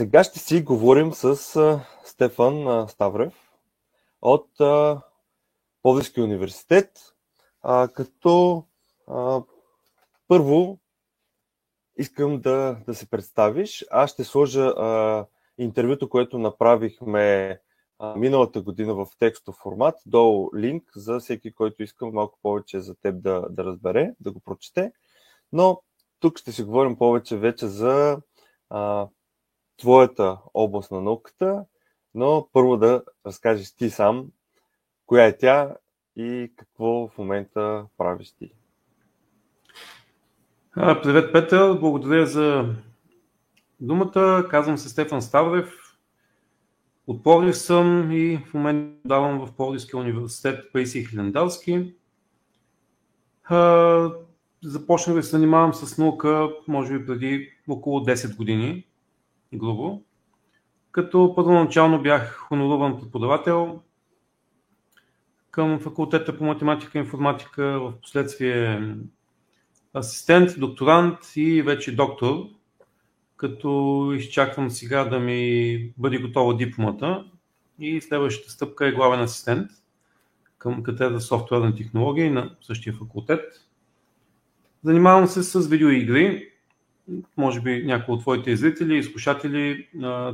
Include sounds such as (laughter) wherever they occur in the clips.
Сега ще си говорим с Стефан Ставрев от Пловдивския университет, като първо искам да, да се представиш. Аз ще сложа а, интервюто, което направихме а, миналата година в текстов формат, долу линк за всеки, който иска малко повече за теб да, да разбере, да го прочете. Но тук ще си говорим повече вече за а, твоята област на науката, но първо да разкажеш ти сам коя е тя и какво в момента правиш ти. Привет, Петър. Благодаря за думата. Казвам се Стефан Ставрев. От Пловдив съм и в момента давам в Пловдивския университет Паисий Хилендарски. Започнах да се занимавам с наука, може би преди около 10 години, грубо. Като първоначално бях хоноруван преподавател към факултета по математика и информатика, в последствие асистент, докторант и вече доктор, като изчаквам сега да ми бъде готова дипломата и следващата стъпка е главен асистент към катедра софтуерни технологии на същия факултет. Занимавам се с видеоигри. Може би някои от твоите зрители и слушатели,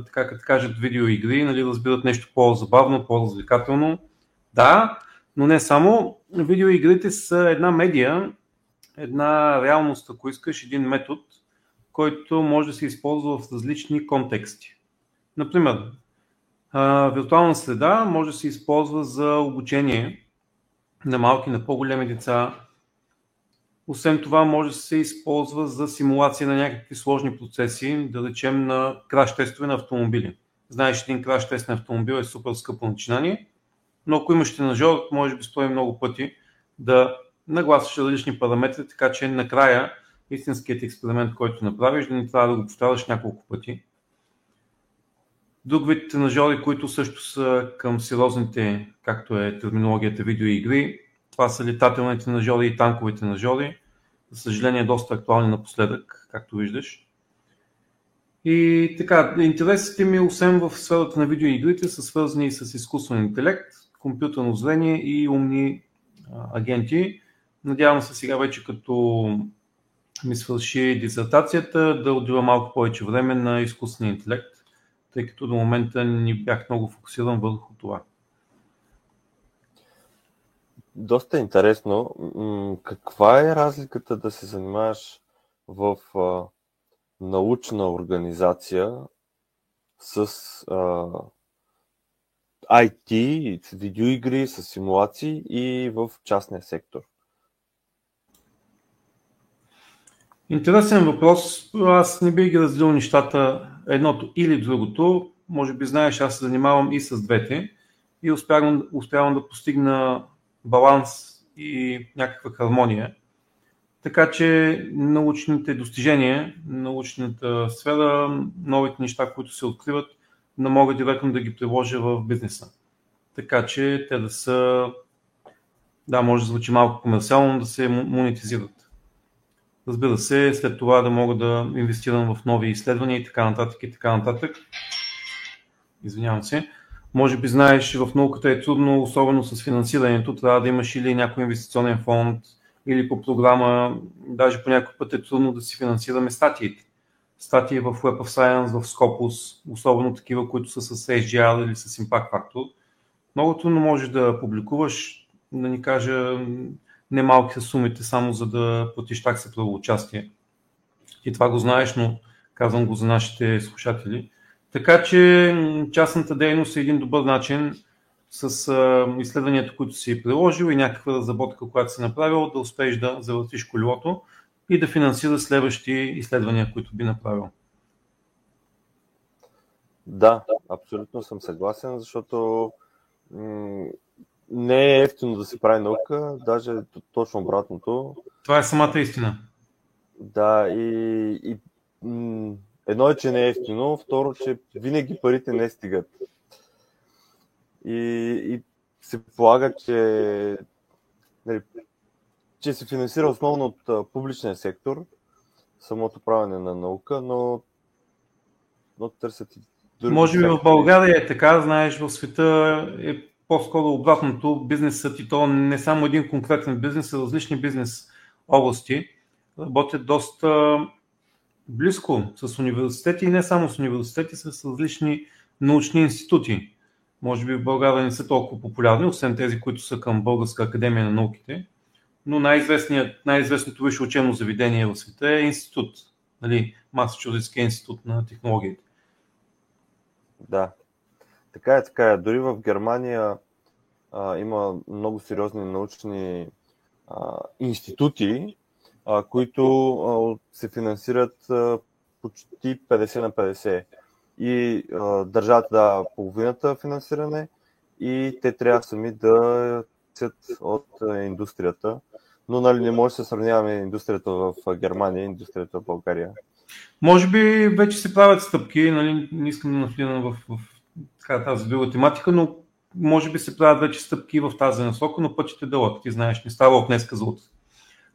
така като кажат видеоигри, нали, разбират нещо по-забавно, по-развлекателно. Да, но не само. Видеоигрите са една медия, една реалност, ако искаш, един метод, който може да се използва в различни контексти. Например, виртуална среда може да се използва за обучение на малки, на по-големи деца. Освен това, може да се използва за симулация на някакви сложни процеси, да речем на краш тестове на автомобили. Знаеш, един краш тест на автомобил е супер скъпо начинание, но ако имаш тренажер, може би стои много пъти да нагласваш различни параметри, така че накрая истинският експеримент, който направиш, да не трябва да го повтаряш няколко пъти. Друг вид тренажери, които също са към сериозните, както е терминологията видеоигри, това са летателните тренажери и танковите тренажери. За съжаление, доста актуални напоследък, както виждаш. И така, интересите ми, освен в сферата на видеоигрите, са свързани и с изкуствен интелект, компютърно зрение и умни агенти. Надявам се сега вече като ми свърши дисертацията да отдела малко повече време на изкуствения интелект, тъй като до момента ни бях много фокусиран върху това. Доста интересно. Каква е разликата да се занимаваш в научна организация с IT, с видеоигри, с симулации и в частния сектор? Интересен въпрос. Аз не бих ги разделил нещата едното или другото. Може би знаеш, аз се занимавам и с двете и успявам, успявам да постигна баланс и някаква хармония. Така че научните достижения, научната сфера, новите неща, които се откриват, не мога директно да ги приложа в бизнеса. Така че те да са, да, може да звучи малко комерциално, да се монетизират. Разбира се, след това да мога да инвестирам в нови изследвания и така нататък и така нататък. Извинявам се. Може би знаеш, в науката е трудно, особено с финансирането. Трябва да имаш или някой инвестиционен фонд, или по програма, даже по някой път е трудно да си финансираме статиите. Статии в Web of Science, в Scopus, особено такива, които са с SGR или с Impact Factor. Много трудно можеш да публикуваш, да ни кажа, немалки са сумите само за да платиш такса участие. И това го знаеш, но казвам го за нашите слушатели. Така че частната дейност е един добър начин с а, изследванията, които си приложил и някаква разработка, която си направил, да успееш да завъртиш колелото и да финансираш следващи изследвания, които би направил. Да, абсолютно съм съгласен, защото не е ефтино да се прави наука, даже точно обратното. Това е самата истина. Да, и, и м- едно е, че не е ефтино, второ, че винаги парите не стигат. И, и се полага, че, нали, че се финансира основно от публичния сектор, самото правене на наука, но но търсят и други. Може би в България е така, знаеш, в света е по-скоро обратното. Бизнесът и то не само един конкретен бизнес, а различни бизнес области работят доста близко с университети и не само с университети, с различни научни институти. Може би в България не са толкова популярни, освен тези, които са към Българска академия на науките. Но най-известното висше учебно заведение в света е институт, нали, Масачузетския институт на технологиите. Да, така е, така е. Дори в Германия а, има много сериозни научни а, институти, а, които а, се финансират а, почти 50 на 50. И а, държавата дава половината финансиране и те трябва сами да цят от а, индустрията. Но нали, не може да се сравняваме индустрията в Германия и индустрията в България. Може би вече се правят стъпки, нали, не искам да навлизам в, в така, тази друга тематика, но може би се правят вече стъпки в тази насока, но пътят е дълъг. Ти знаеш, не става от днеска за утре.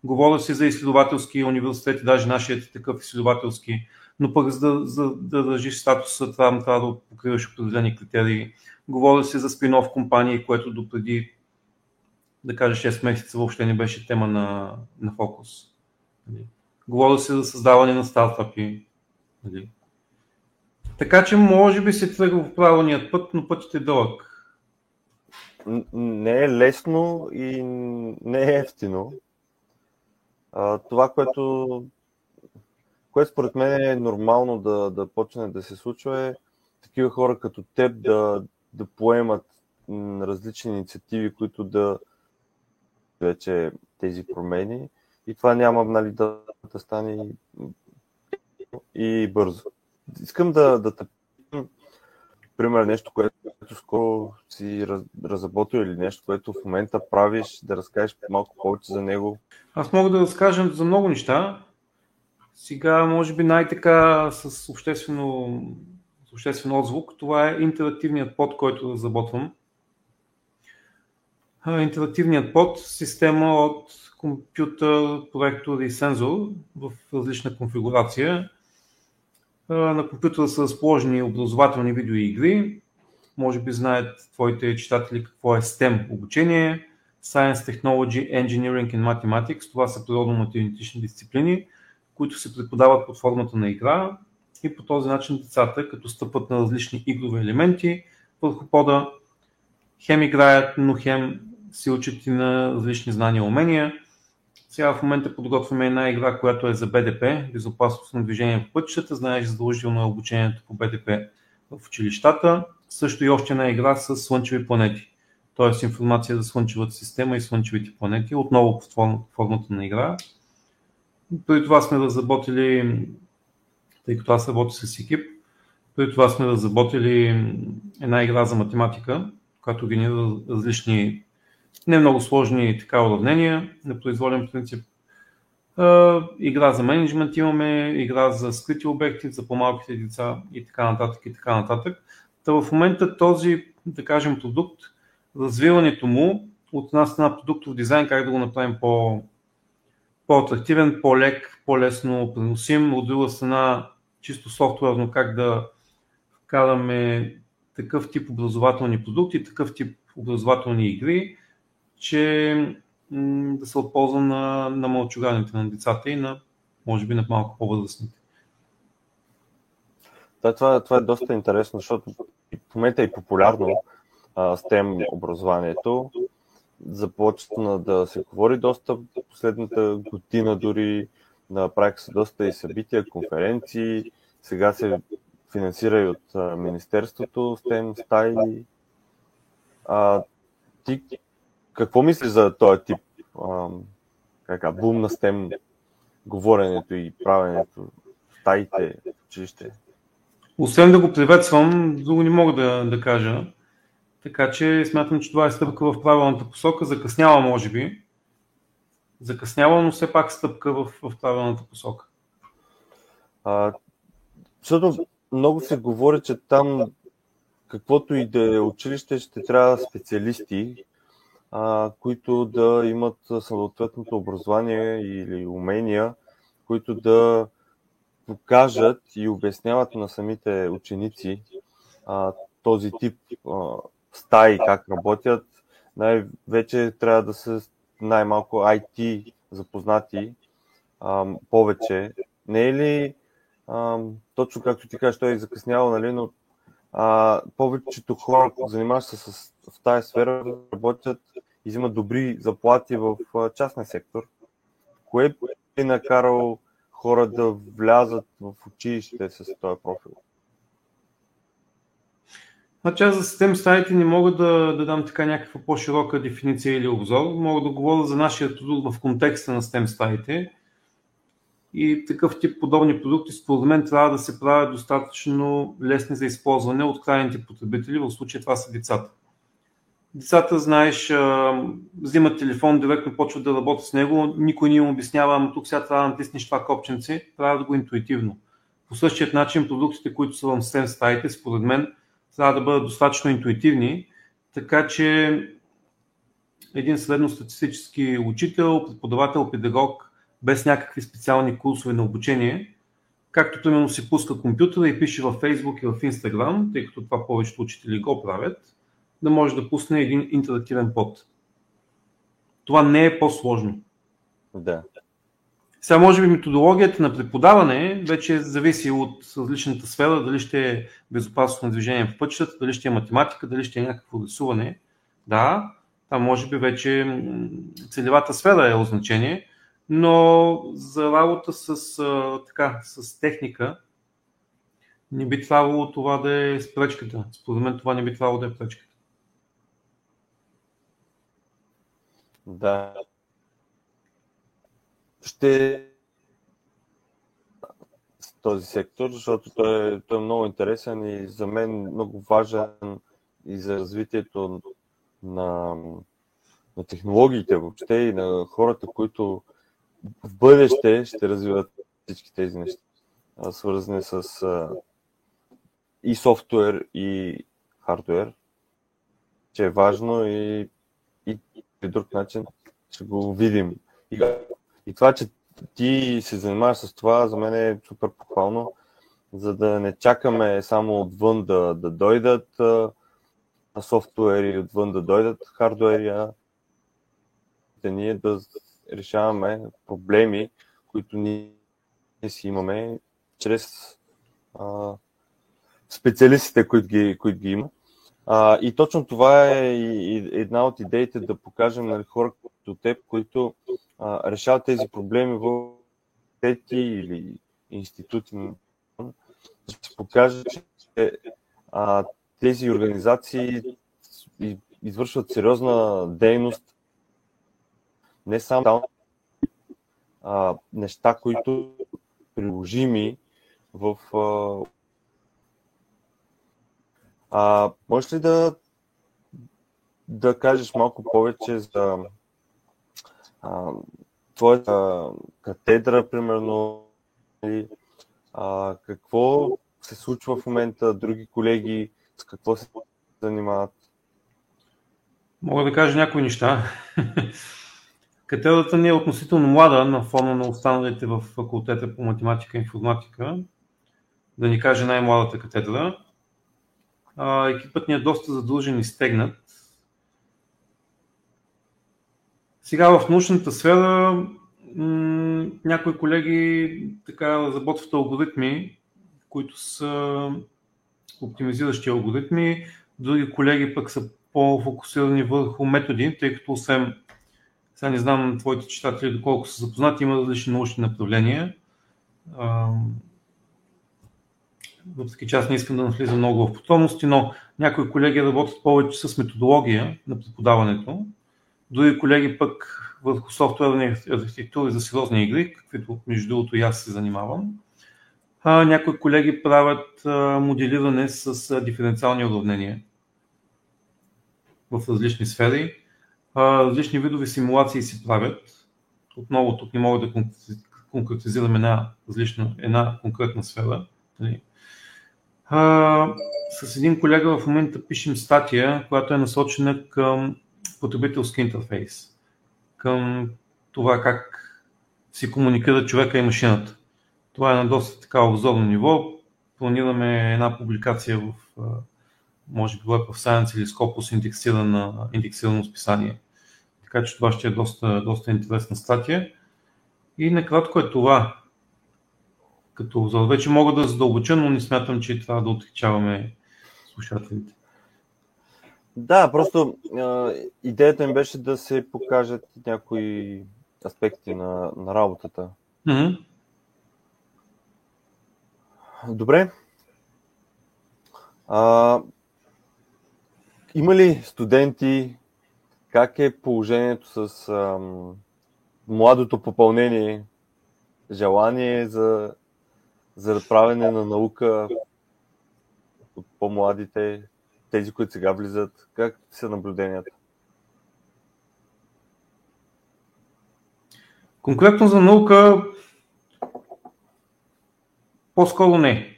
Говоря си за изследователски университети, даже нашият е такъв изследователски, но пък за да, за да държиш статуса, трябва, трябва да покриваш определени критерии. Говоря си за спинов компании, което допреди, да кажа, 6 месеца въобще не беше тема на, на фокус. Нали? Говоря се за създаване на стартапи. Нали? Така че може би се тръгва в правилният път, но пътят е дълъг. Не е лесно и не е ефтино. А, това, което, което според мен е нормално да, да почне да се случва е такива хора като теб да, да поемат различни инициативи, които да вече тези промени и това няма нали, да, да стане и бързо. Искам да, да те пример нещо, което скоро си раз, разработил или нещо, което в момента правиш, да разкажеш малко повече за него? Аз мога да разкажа за много неща. Сега, може би най-така с обществено, с обществен отзвук, това е интерактивният под, който разработвам. Интерактивният под, система от компютър, проектор и сензор в различна конфигурация. На компютъра са разположени образователни видеоигри. Може би знаят твоите читатели какво е STEM обучение. Science, Technology, Engineering and Mathematics. Това са природно-математични дисциплини, които се преподават под формата на игра и по този начин децата, като стъпат на различни игрови елементи върху пода, хем играят, но хем се учат и на различни знания и умения. Сега в момента подготвяме една игра, която е за БДП, безопасност на движение по пътищата. Знаеш, задължително е обучението по БДП в училищата. Също и още една игра с слънчеви планети. Т.е. информация за слънчевата система и слънчевите планети, отново под формата на игра. Преди това сме разработили, тъй като аз работя с екип, преди това сме разработили една игра за математика, която генерира различни не много сложни така уравнения на произволен принцип. Игра за менеджмент имаме, игра за скрити обекти, за по-малките деца и така нататък и така нататък. Та в момента този, да кажем, продукт, развиването му от една страна продуктов дизайн, как да го направим по, по-атрактивен, по-лек, по-лесно преносим, от друга страна чисто софтуерно как да вкараме такъв тип образователни продукти, такъв тип образователни игри, че да се отползва на, на мълчуганите на децата и на, може би, на малко по-възрастните. Да, това, това е доста интересно, защото в момента е популярно а, STEM образованието. Започна да се говори доста последната година, дори направиха се доста и събития, конференции. Сега се финансира и от Министерството STEM стаи. А, ти какво мислиш за този тип а, бум на стем говоренето и правенето в стаите в училище? Освен да го приветствам, друго не мога да, да кажа. Така че смятам, че това е стъпка в правилната посока. Закъснява, може би. Закъснява, но все пак стъпка в, в правилната посока. А, защото много се говори, че там каквото и да е училище, ще трябва специалисти, а, които да имат съответното образование или умения, които да покажат и обясняват на самите ученици а, този тип а, стаи, как работят, най-вече трябва да са най-малко IT запознати а, повече. Не е ли а, точно както ти кажеш, той е закъсняло, нали, но а, повечето хора, които занимават се с, в тази сфера, работят взимат добри заплати в частния сектор. Кое е накарал хора да влязат в училище с този профил? Значи аз за систем стаите не мога да, да дам така някаква по-широка дефиниция или обзор. Мога да говоря за нашия продукт в контекста на STEM стаите. И такъв тип подобни продукти, според мен, трябва да се правят достатъчно лесни за използване от крайните потребители, в случая това са децата. Децата, знаеш, взимат телефон, директно почват да работят с него, никой не им обяснява, тук сега трябва да натиснеш това копченце, правят го интуитивно. По същия начин продуктите, които са в STEM стаите, според мен, трябва да бъдат достатъчно интуитивни, така че един средностатистически учител, преподавател, педагог, без някакви специални курсове на обучение, както примерно си пуска компютъра и пише във Facebook и в Instagram, тъй като това повечето учители го правят, да може да пусне един интерактивен под. Това не е по-сложно. Да. Сега, може би, методологията на преподаване вече зависи от различната сфера, дали ще е безопасност на движение в пътищата, дали ще е математика, дали ще е някакво рисуване. Да, там може би вече целевата сфера е значение, но за работа с, така, с техника не би трябвало това да е спречката. Според мен това не би трябвало да е пречката. Да, ще този сектор, защото той е, той е много интересен и за мен много важен и за развитието на, на технологиите въобще и на хората, които в бъдеще ще развиват всички тези неща, свързани с и софтуер, и хардуер, че е важно и, и по друг начин ще го видим. И и това, че ти се занимаваш с това, за мен е супер похвално, за да не чакаме само отвън да, да дойдат а, софтуери, отвън да дойдат хардуери, а да ние да решаваме проблеми, които ние си имаме чрез а, специалистите, които ги, които ги има. А, и точно това е и, една от идеите да покажем на хора като теб, които а, решават тези проблеми в тети или институти. Да се покаже, че а, тези организации извършват сериозна дейност, не само а, неща, които приложими в. А, а, можеш ли да, да кажеш малко повече за а, твоята катедра, примерно, и, а, какво се случва в момента, други колеги, с какво се занимават? Мога да кажа някои неща. (laughs) Катедрата ни е относително млада на фона на останалите в факултета по математика и информатика. Да ни каже най-младата катедра. Екипът ни е доста задължен и стегнат. Сега в научната сфера м- някои колеги така разработват алгоритми, които са оптимизиращи алгоритми, други колеги пък са по-фокусирани върху методи, тъй като освен, сега не знам твоите читатели доколко са запознати, има различни научни направления. Въпреки че аз не искам да навлизам много в подробности, но някои колеги работят повече с методология на преподаването, Други колеги пък върху софтуерни архитектури за сериозни игри, каквито между другото и аз се занимавам. А, някои колеги правят а, моделиране с а, диференциални уравнения в различни сфери. А, различни видове симулации си правят. Отново тук не мога да конкретизирам една, различна, една конкретна сфера. Нали. А, с един колега в момента пишем статия, която е насочена към потребителски интерфейс към това как си комуникира човека и машината. Това е на доста така обзорно ниво. Планираме една публикация в, може би, Web of Science или Scopus индексирано, индексирано списание. Така че това ще е доста, доста интересна статия. И накратко е това. Като обзор. Вече мога да задълбоча, но не смятам, че трябва да отричаваме слушателите. Да, просто а, идеята им беше да се покажат някои аспекти на, на работата. Mm-hmm. Добре. А, има ли студенти? Как е положението с ам, младото попълнение? Желание за, за правене на наука от по-младите, тези, които сега влизат? Как са наблюденията? Конкретно за наука, по-скоро не.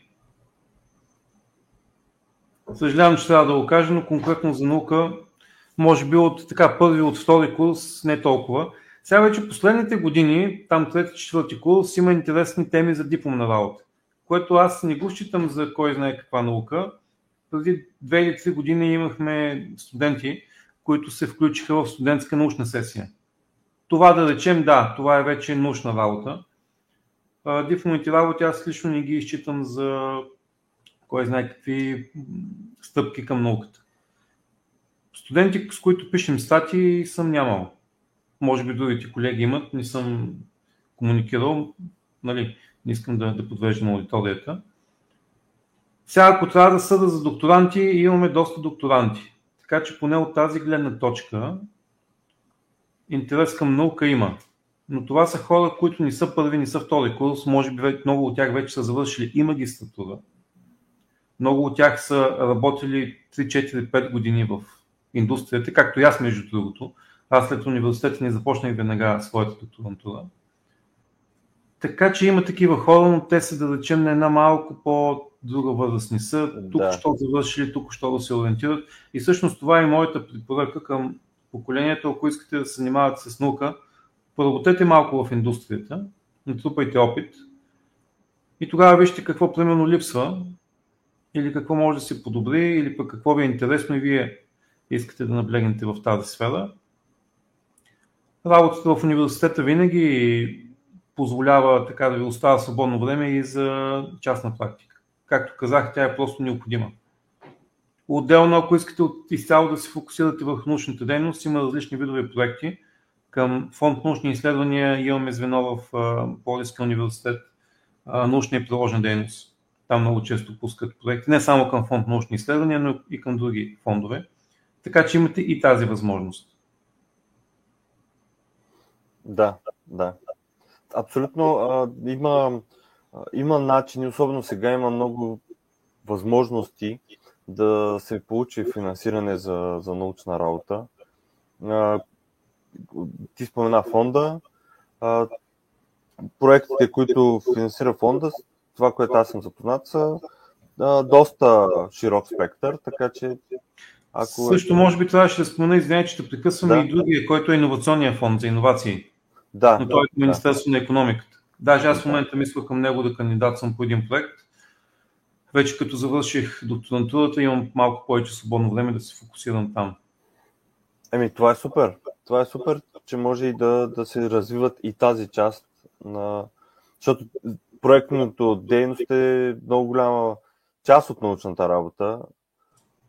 Съжалявам, че трябва да го кажа, но конкретно за наука, може би от така първи, от втори курс, не толкова. Сега вече последните години, там трети, четвърти курс, има интересни теми за дипломна работа, което аз не го считам за кой знае каква наука. Преди две или три години имахме студенти, които се включиха в студентска научна сесия. Това да речем, да, това е вече научна работа. Дипломните работи аз лично не ги изчитам за кой знае какви стъпки към науката. Студенти, с които пишем статии, съм нямал. Може би другите колеги имат, не съм комуникирал, нали, не искам да, да подвеждам аудиторията. Сега, ако трябва да съда за докторанти, имаме доста докторанти. Така че поне от тази гледна точка интерес към наука има. Но това са хора, които не са първи, не са втори курс. Може би много от тях вече са завършили и магистратура. Много от тях са работили 3-4-5 години в индустрията, както и аз, между другото. Аз след университета не започнах веднага своята докторантура. Така че има такива хора, но те са, да речем, на една малко по-друга възраст. Не са тук, да. що завършили, тук, що да се ориентират. И всъщност това е моята препоръка към поколението, ако искате да се занимавате с наука, поработете малко в индустрията, натрупайте опит и тогава вижте какво примерно липсва или какво може да се подобри, или пък какво ви е интересно и вие искате да наблегнете в тази сфера. Работата в университета винаги позволява така да ви остава свободно време и за частна практика. Както казах, тя е просто необходима. Отделно, ако искате изцяло да се фокусирате върху научната дейност, има различни видове проекти. Към фонд научни изследвания имаме звено в Полиския университет научна и приложна дейност. Там много често пускат проекти, не само към фонд научни изследвания, но и към други фондове. Така че имате и тази възможност. Да, да. Абсолютно. А, има, има начини, особено сега има много възможности да се получи финансиране за, за научна работа. А, ти спомена фонда. А, проектите, които финансира фонда, това, което аз съм запознат, са а, доста широк спектър, така че ако... Също може би трябваше да спомена, извиня, че ще прекъсваме да. и другия, който е иновационния фонд за иновации. Да. Но той е от Министерството да. на економиката. Даже аз в момента мисля към него да кандидатствам по един проект. Вече като завърших докторантурата, имам малко повече свободно време да се фокусирам там. Еми, това е супер. Това е супер, че може и да, да се развиват и тази част на... Защото проектното дейност е много голяма част от научната работа.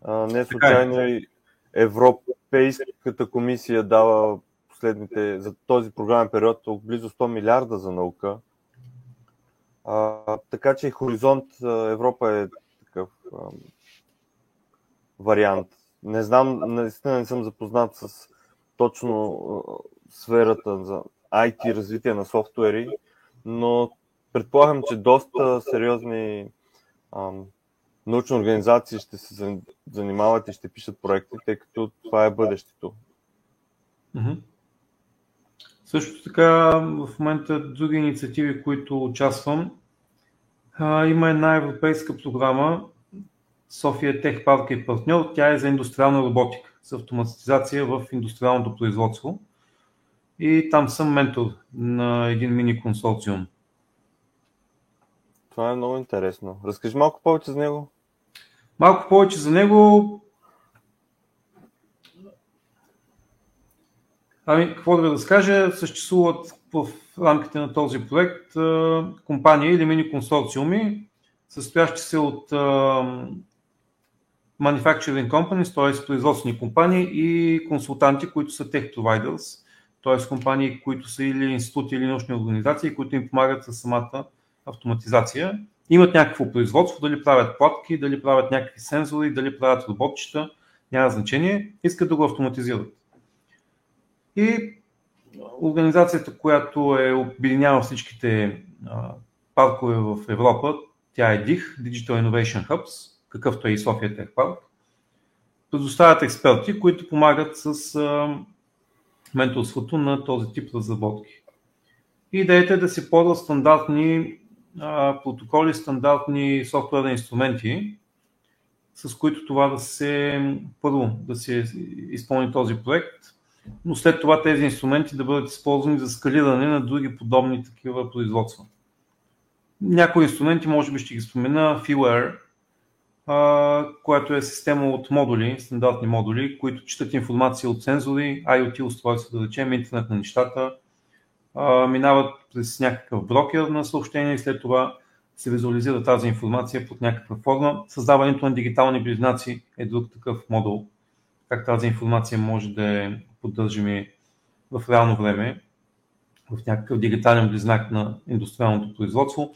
Не е. случайно и Европейската комисия дава последните, за този програмен период близо 100 милиарда за наука. А, така че Хоризонт Европа е такъв а, вариант. Не знам, наистина не съм запознат с точно а, сферата за IT развитие на софтуери, но предполагам, че доста сериозни а, научни организации ще се занимават и ще пишат проекти, тъй като това е бъдещето. Mm-hmm. Също така, в момента други инициативи, които участвам, а, има една европейска програма София Тех Парк е партньор. Тя е за индустриална роботика, за автоматизация в индустриалното производство. И там съм ментор на един мини консорциум. Това е много интересно. Разкажи малко повече за него. Малко повече за него. Ами, какво да разкажа? Съществуват в рамките на този проект компании или мини консорциуми, състоящи се от manufacturing companies, т.е. производствени компании и консултанти, които са tech providers, т.е. компании, които са или институти или научни организации, които им помагат с самата автоматизация. Имат някакво производство, дали правят платки, дали правят някакви сензори, дали правят роботчета, няма значение, искат да го автоматизират. И организацията, която е обединява всичките паркове в Европа, тя е DIH, Digital Innovation Hubs, какъвто е и София Тех Парк. Предоставят експерти, които помагат с менторството на този тип разработки. Идеята е да се ползват стандартни протоколи, стандартни софтуерни инструменти, с които това да се, първо, да се изпълни този проект, но след това тези инструменти да бъдат използвани за скалиране на други подобни такива производства. Някои инструменти, може би ще ги спомена, FeelAir, която е система от модули, стандартни модули, които четат информация от сензори, IoT устройства, да речем, интернет на нещата, минават през някакъв брокер на съобщения и след това се визуализира тази информация под някаква форма. Създаването на дигитални близнаци е друг такъв модул, как тази информация може да е поддържаме в реално време, в някакъв дигитален близнак на индустриалното производство.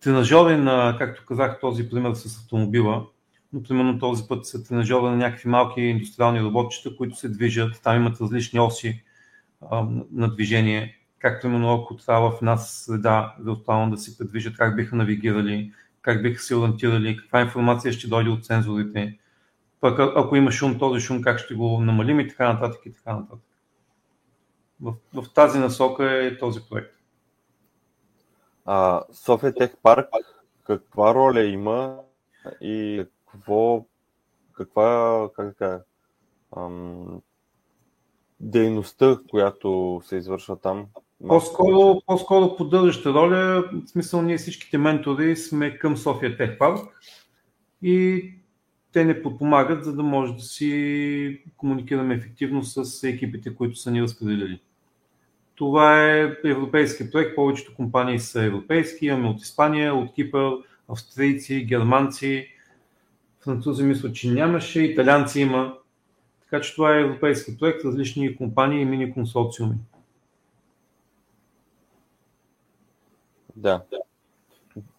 Тренажори на, както казах, този пример с автомобила, но примерно този път са тренажори на някакви малки индустриални роботчета, които се движат, там имат различни оси а, на движение, както именно ако трябва в една среда виртуално да се предвижат, как биха навигирали, как биха се ориентирали, каква информация ще дойде от сензорите, пък ако има шум, този шум как ще го намалим и така нататък и така нататък. В, в тази насока е този проект. А, София Тех Парк, каква роля има и какво, каква, как да ам, дейността, която се извършва там? По-скоро, по-скоро поддържаща роля, в смисъл ние всичките ментори сме към София Тех Парк и те не подпомагат, за да може да си комуникираме ефективно с екипите, които са ни разпределили. Това е европейски проект, повечето компании са европейски, имаме от Испания, от Кипър, австрийци, германци, французи мисля, че нямаше, италианци има. Така че това е европейски проект, различни компании и мини консорциуми. Да.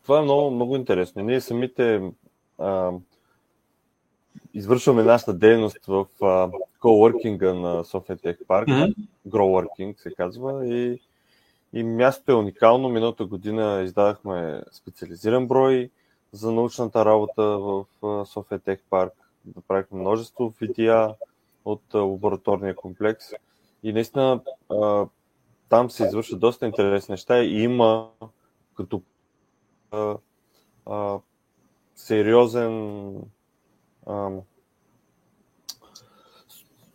Това е много, много интересно. Ние самите а, извършваме нашата дейност в а, coworking на София Тех Парк. Mm-hmm. Growworking се казва. И, и мястото е уникално. Миналата година издадахме специализиран брой за научната работа в София Тех Парк. Направихме множество видеа от лабораторния комплекс. И наистина а, там се извършват доста интересни неща и има като а, а,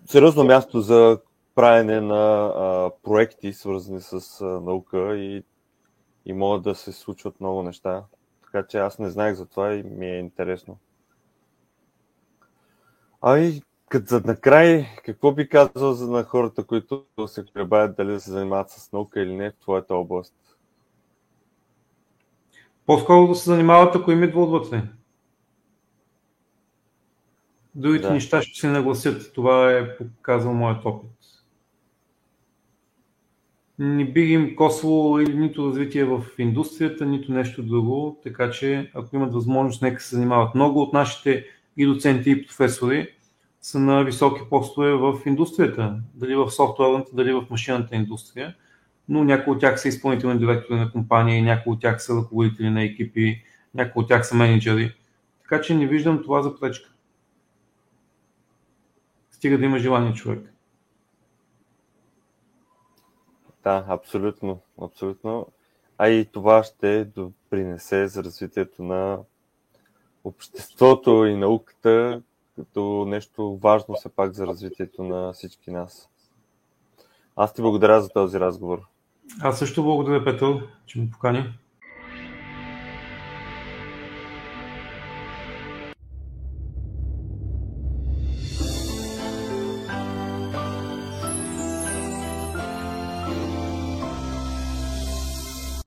сериозно място за правене на а, проекти, свързани с а, наука и, и могат да се случват много неща. Така че аз не знаех за това и ми е интересно. Ай, като за накрай, какво би казал за на хората, които се колебаят дали да се занимават с наука или не в твоята област? По-скоро да се занимават, ако им идва отвътре. Другите да. неща ще се нагласят. Това е показал моят опит. Не би им косло или нито развитие в индустрията, нито нещо друго, така че ако имат възможност, нека се занимават. Много от нашите и доценти и професори са на високи постове в индустрията, дали в софтуерната, дали в машината индустрия, но някои от тях са изпълнителни директори на компании, някои от тях са ръководители на екипи, някои от тях са менеджери. Така че не виждам това за пречка. Стига да има желание човек. Да, абсолютно. абсолютно. А и това ще допринесе за развитието на обществото и науката като нещо важно все пак за развитието на всички нас. Аз ти благодаря за този разговор. Аз също благодаря, Петър, че ми покани.